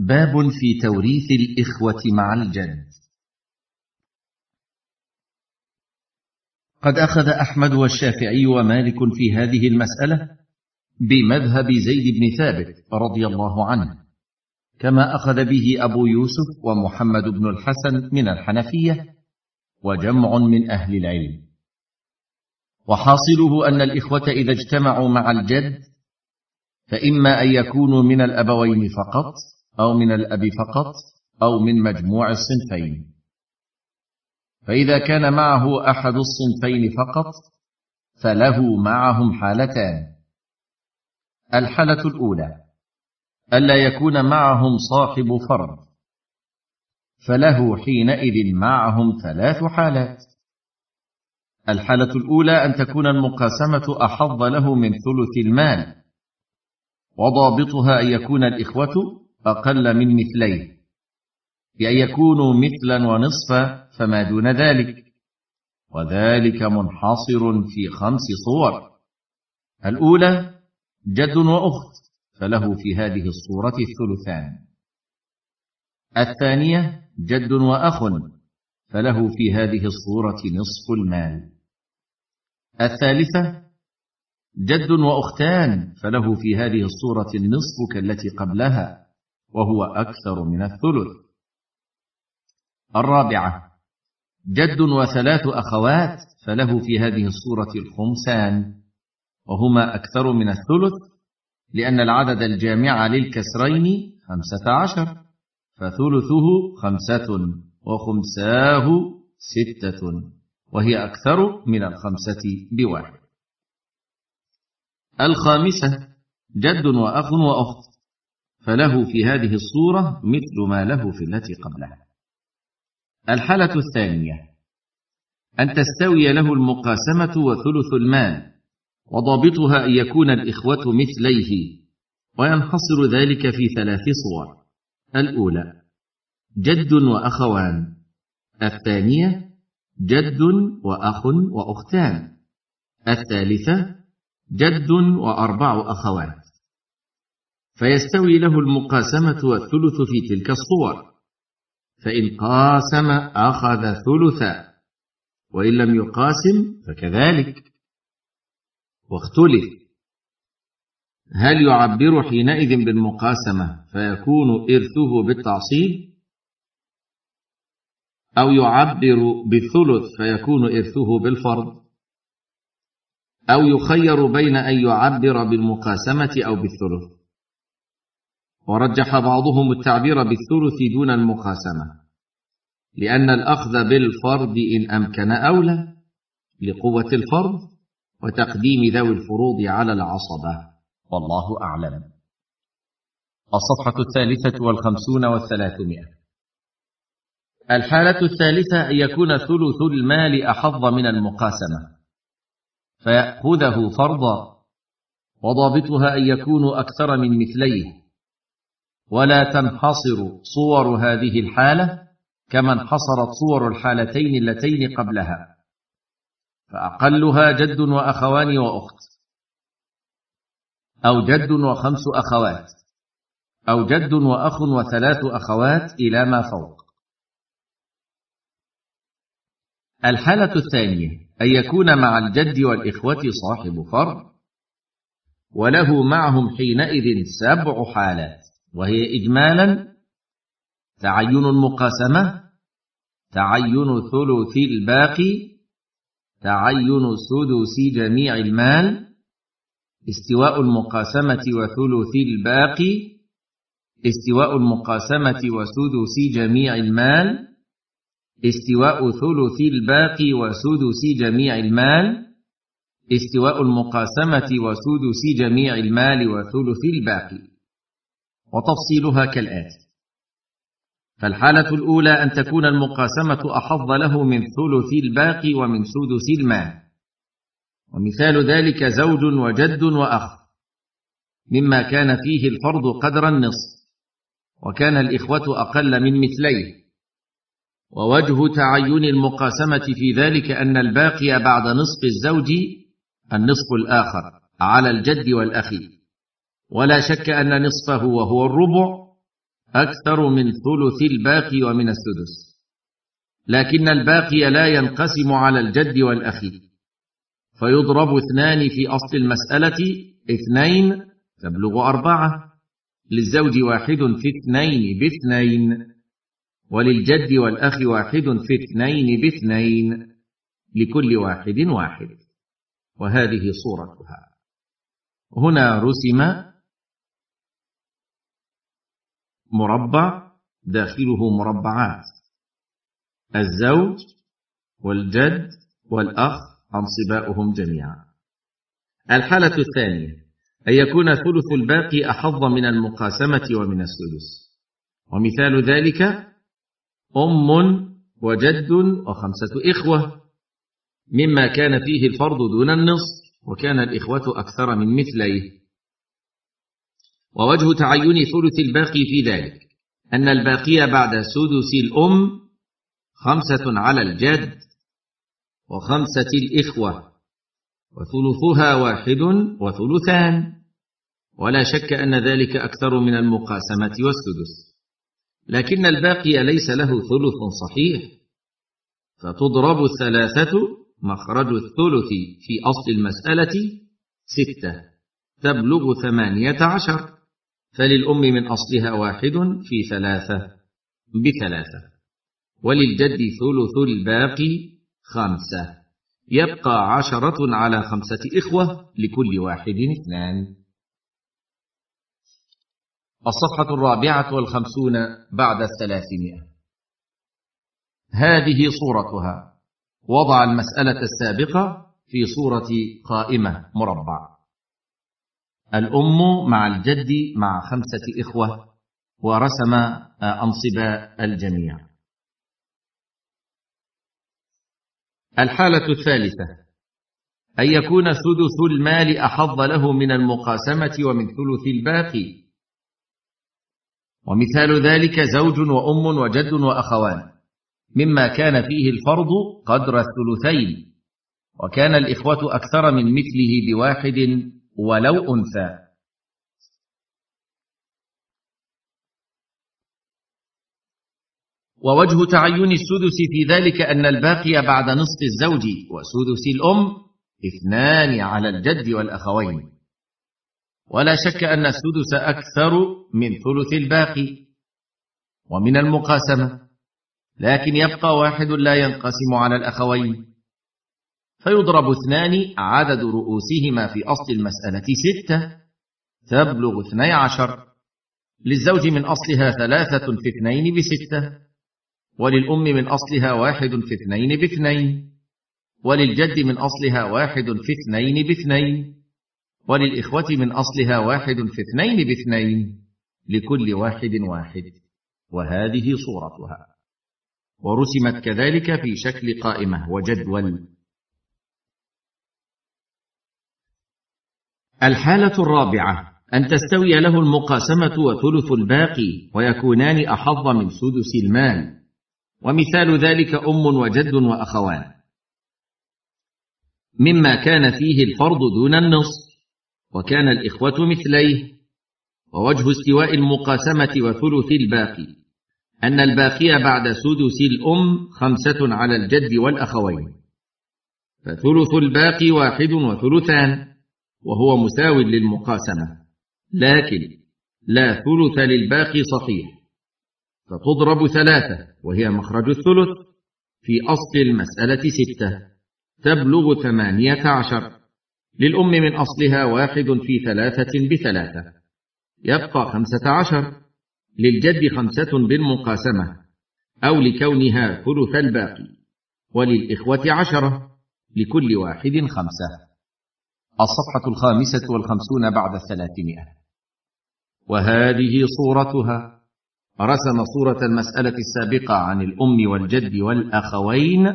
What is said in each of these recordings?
باب في توريث الإخوة مع الجد. قد أخذ أحمد والشافعي ومالك في هذه المسألة بمذهب زيد بن ثابت رضي الله عنه كما أخذ به أبو يوسف ومحمد بن الحسن من الحنفية وجمع من أهل العلم. وحاصله أن الإخوة إذا اجتمعوا مع الجد فإما أن يكونوا من الأبوين فقط أو من الأب فقط أو من مجموع الصنفين. فإذا كان معه أحد الصنفين فقط فله معهم حالتان. الحالة الأولى ألا يكون معهم صاحب فرض فله حينئذ معهم ثلاث حالات. الحالة الأولى أن تكون المقاسمة أحظ له من ثلث المال وضابطها أن يكون الإخوة أقل من مثليه بأن يكونوا مثلا ونصفا فما دون ذلك. وذلك منحصر في خمس صور. الأولى جد وأخت فله في هذه الصورة الثلثان. الثانية جد وأخ فله في هذه الصورة نصف المال. الثالثة جد وأختان فله في هذه الصورة النصف كالتي قبلها. وهو أكثر من الثلث. الرابعة جد وثلاث أخوات فله في هذه الصورة الخمسان وهما أكثر من الثلث لأن العدد الجامع للكسرين خمسة عشر فثلثه خمسة وخمساه ستة وهي أكثر من الخمسة بواحد. الخامسة جد وأخ وأخت. فله في هذه الصورة مثل ما له في التي قبلها. الحالة الثانية أن تستوي له المقاسمة وثلث المال وضابطها أن يكون الإخوة مثليه وينحصر ذلك في ثلاث صور. الأولى جد وأخوان. الثانية جد وأخ وأختان. الثالثة جد وأربع أخوات. فيستوي له المقاسمة والثلث في تلك الصور. فإن قاسم أخذ ثلثا وإن لم يقاسم فكذلك. واختلف. هل يعبر حينئذ بالمقاسمة فيكون إرثه بالتعصيب؟ أو يعبر بالثلث فيكون إرثه بالفرض؟ أو يخير بين أن يعبر بالمقاسمة أو بالثلث؟ ورجح بعضهم التعبير بالثلث دون المقاسمة لأن الأخذ بالفرض إن أمكن أولى لقوة الفرض وتقديم ذوي الفروض على العصبة. والله أعلم. الصفحة الثالثة والخمسون والثلاثمائة. الحالة الثالثة أن يكون ثلث المال أحظ من المقاسمة فيأخذه فرضا وضابطها أن يكونوا أكثر من مثليه. ولا تنحصر صور هذه الحالة كما انحصرت صور الحالتين اللتين قبلها. فأقلها جد وأخوان وأخت. أو جد وخمس أخوات. أو جد وأخ وثلاث أخوات إلى ما فوق. الحالة الثانية أن يكون مع الجد والإخوة صاحب فرض وله معهم حينئذ سبع حالات. وهي إجمالا تعين المقاسمة تعين ثلث الباقي تعين سدس جميع المال استواء المقاسمة وثلث الباقي استواء المقاسمة وسدس جميع المال استواء ثلث الباقي وسدس جميع المال استواء المقاسمة وسدس جميع المال وثلث الباقي. وتفصيلها كالآتي. فالحالة الأولى أن تكون المقاسمة أحظ له من ثلث الباقي ومن سدس المال ومثال ذلك زوج وجد وأخ. مما كان فيه الفرض قدر النصف. وكان الإخوة أقل من مثليه. ووجه تعين المقاسمة في ذلك أن الباقي بعد نصف الزوج النصف الآخر على الجد والأخي. ولا شك أن نصفه وهو الربع أكثر من ثلث الباقي ومن السدس. لكن الباقي لا ينقسم على الجد والأخ فيضرب اثنان في أصل المسألة اثنين تبلغ أربعة. للزوج واحد في اثنين باثنين. وللجد والأخ واحد في اثنين باثنين. لكل واحد واحد. وهذه صورتها. هنا رسم مربع داخله مربعات الزوج والجد والأخ أنصباؤهم جميعا. الحالة الثانية أن يكون ثلث الباقي أحظ من المقاسمة ومن السدس. ومثال ذلك أم وجد وخمسة إخوة. مما كان فيه الفرض دون النصف وكان الإخوة أكثر من مثليه. ووجه تعين ثلث الباقي في ذلك أن الباقي بعد سدس الأم خمسة على الجد وخمسة الإخوة وثلثها واحد وثلثان. ولا شك أن ذلك أكثر من المقاسمة والسدس. لكن الباقي ليس له ثلث صحيح فتضرب الثلاثة مخرج الثلث في أصل المسألة ستة تبلغ ثمانية عشر. فللأم من أصلها واحد في ثلاثة بثلاثة. وللجد ثلث الباقي خمسة. يبقى عشرة على خمسة إخوة لكل واحد اثنان. الصفحة الرابعة والخمسون بعد الثلاثمائة. هذه صورتها. وضع المسألة السابقة في صورة قائمة مربع. الأم مع الجد مع خمسة إخوة ورسم أنصب الجميع. الحالة الثالثة. أن يكون سدس المال أحظ له من المقاسمة ومن ثلث الباقي. ومثال ذلك زوج وأم وجد وأخوان. مما كان فيه الفرض قدر الثلثين. وكان الإخوة أكثر من مثله بواحد ولو أنثى. ووجه تعين السدس في ذلك أن الباقي بعد نصف الزوج وسدس الأم اثنان على الجد والأخوين. ولا شك أن السدس أكثر من ثلث الباقي ومن المقاسمة لكن يبقى واحد لا ينقسم على الأخوين. فيضرب اثنان عدد رؤوسهما في أصل المسألة ستة تبلغ اثني عشر. للزوج من أصلها ثلاثة في اثنين بستة وللأم من أصلها واحد في اثنين باثنين وللجد من أصلها واحد في اثنين باثنين وللإخوة من أصلها واحد في اثنين باثنين لكل واحد واحد. وهذه صورتها. ورسمت كذلك في شكل قائمة وجدول. الحالة الرابعة أن تستوي له المقاسمة وثلث الباقي ويكونان أحظ من سدس المال. ومثال ذلك أم وجد وأخوان. مما كان فيه الفرض دون النصف وكان الإخوة مثليه. ووجه استواء المقاسمة وثلث الباقي أن الباقي بعد سدس الأم خمسة على الجد والأخوين. فثلث الباقي واحد وثلثان. وهو مساو للمقاسمة لكن لا ثلث للباقي صحيح. فتضرب ثلاثة وهي مخرج الثلث في أصل المسألة ستة. تبلغ ثمانية عشر. للأم من أصلها واحد في ثلاثة بثلاثة. يبقى خمسة عشر. للجد خمسة بالمقاسمة. أو لكونها ثلث الباقي. وللإخوة عشرة. لكل واحد خمسة. الصفحة الخامسة والخمسون بعد الثلاثمائة. وهذه صورتها رسم صورة المسألة السابقة عن الأم والجد والأخوين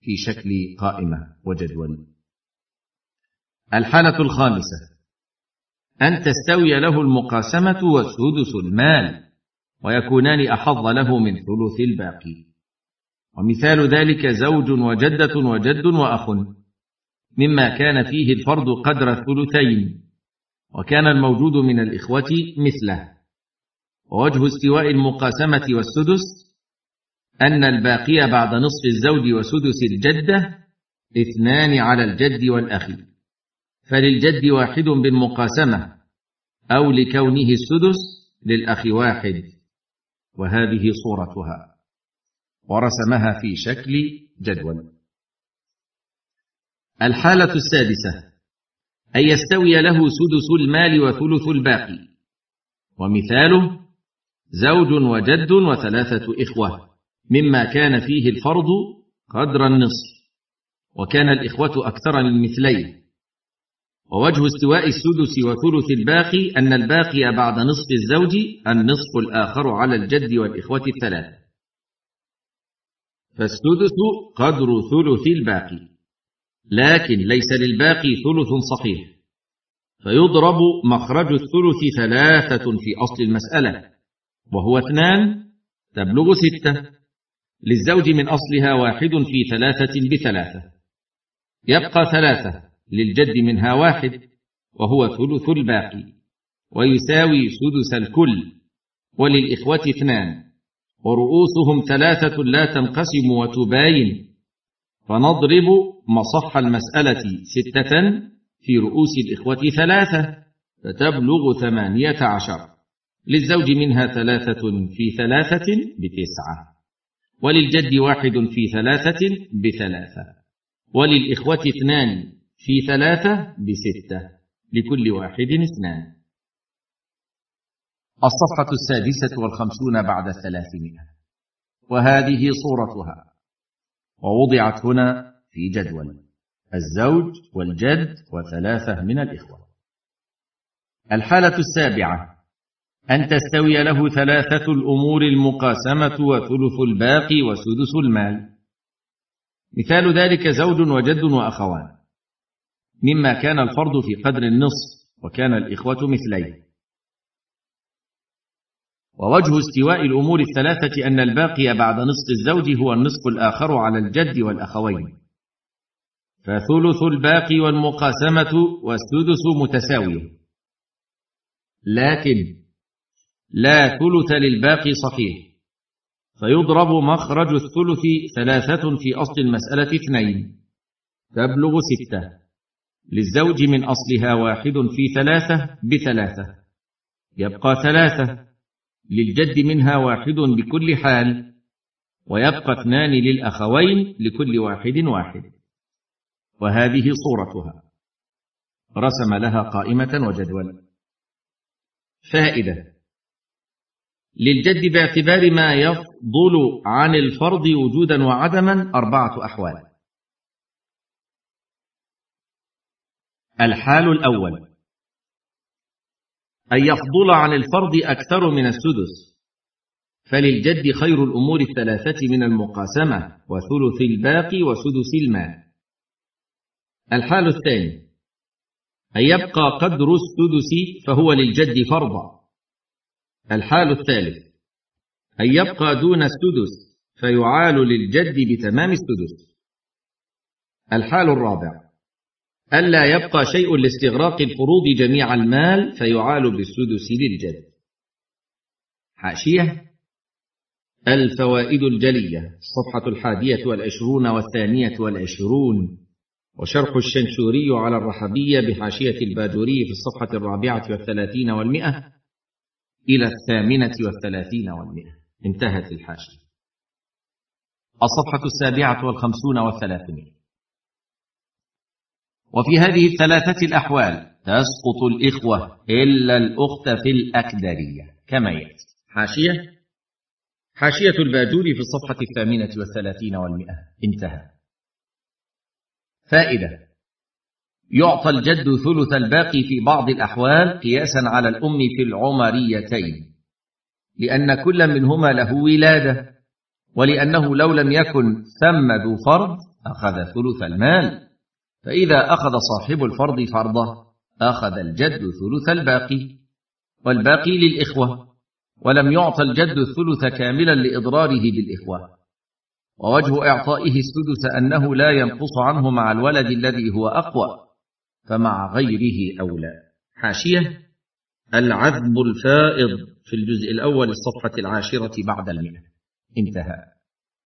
في شكل قائمة وجدول. الحالة الخامسة. أن تستوي له المقاسمة وسدس المال ويكونان أحظ له من ثلث الباقي. ومثال ذلك زوج وجدة وجد وأخ. مما كان فيه الفرد قدر الثلثين وكان الموجود من الإخوة مثله. ووجه استواء المقاسمة والسدس أن الباقي بعد نصف الزوج وسدس الجدة اثنان على الجد والأخي. فللجد واحد بالمقاسمة أو لكونه السدس للأخ واحد. وهذه صورتها. ورسمها في شكل جدول. الحالة السادسة أن يستوي له سدس المال وثلث الباقي. ومثاله زوج وجد وثلاثة إخوة مما كان فيه الفرض قدر النصف. وكان الإخوة أكثر من مثلين. ووجه استواء السدس وثلث الباقي أن الباقي بعد نصف الزوج النصف الآخر على الجد والإخوة الثلاثة فالسدس قدر ثلث الباقي. لكن ليس للباقي ثلث صحيح. فيضرب مخرج الثلث ثلاثة في أصل المسألة وهو اثنان تبلغ ستة. للزوج من أصلها واحد في ثلاثة بثلاثة. يبقى ثلاثة للجد منها واحد وهو ثلث الباقي. ويساوي سدس الكل وللإخوة اثنان. ورؤوسهم ثلاثة لا تنقسم وتباين. فنضرب مصح المسألة ستة في رؤوس الإخوة ثلاثة فتبلغ ثمانية عشر. للزوج منها ثلاثة في ثلاثة بتسعة. وللجد واحد في ثلاثة بثلاثة. وللإخوة اثنان في ثلاثة بستة. لكل واحد اثنان. الصفحة السادسة والخمسون بعد الثلاثمائة. وهذه صورتها. ووضعت هنا في جدول. الزوج والجد وثلاثة من الإخوة. الحالة السابعة. أن تستوي له ثلاثة الأمور المقاسمة وثلث الباقي وسدس المال. مثال ذلك زوج وجد وأخوان. مما كان الفرض في قدر النصف وكان الإخوة مثليه ووجه استواء الأمور الثلاثة أن الباقي بعد نصف الزوج هو النصف الآخر على الجد والأخوين. فثلث الباقي والمقاسمة والسدس متساوية. لكن لا ثلث للباقي صحيح. فيضرب مخرج الثلث ثلاثة في أصل المسألة اثنين. تبلغ ستة. للزوج من أصلها واحد في ثلاثة بثلاثة. يبقى ثلاثة. للجد منها واحد بكل حال ويبقى اثنان للأخوين لكل واحد واحد. وهذه صورتها. رسم لها قائمة وجدول. فائدة للجد باعتبار ما يفضل عن الفرض وجودا وعدما أربعة أحوال. الحال الأول أن يفضل عن الفرض أكثر من السدس. فللجد خير الأمور الثلاثة من المقاسمة وثلث الباقي وسدس المال الحال الثاني أن يبقى قدر السدس فهو للجد فرضا. الحال الثالث أن يبقى دون السدس فيعال للجد بتمام السدس. الحال الرابع ألا يبقى شيء لاستغراق الفروض جميع المال فيعال بالسدس للجد. حاشية. الفوائد الجلية. الصفحة الحادية والعشرون والثانية والعشرون. وشرح الشنشوري على الرحبية بحاشية الباجوري في الصفحة الرابعة والثلاثين والمئة إلى الثامنة والثلاثين والمئة. انتهت الحاشية. الصفحة السابعة والخمسون والثلاثمائة. وفي هذه الثلاثة الأحوال تسقط الإخوة إلا الأخت في الأكدرية كما يأتي. حاشية؟ حاشية الباجوري في الصفحة الثامنة والثلاثين والمئة. انتهى. فائدة. يعطى الجد ثلث الباقي في بعض الأحوال قياسا على الأم في العمريتين لأن كل منهما له ولادة ولأنه لو لم يكن ثم ذو فرض أخذ ثلث المال. فإذا أخذ صاحب الفرض فرضه أخذ الجد ثلث الباقي. والباقي للإخوة ولم يعطى الجد الثلث كاملا لإضراره بالإخوة. ووجه إعطائه السدس أنه لا ينقص عنه مع الولد الذي هو أقوى فمع غيره أولى. حاشية العذب الفائض في الجزء الأول الصفحة العاشرة بعد المئة انتهى.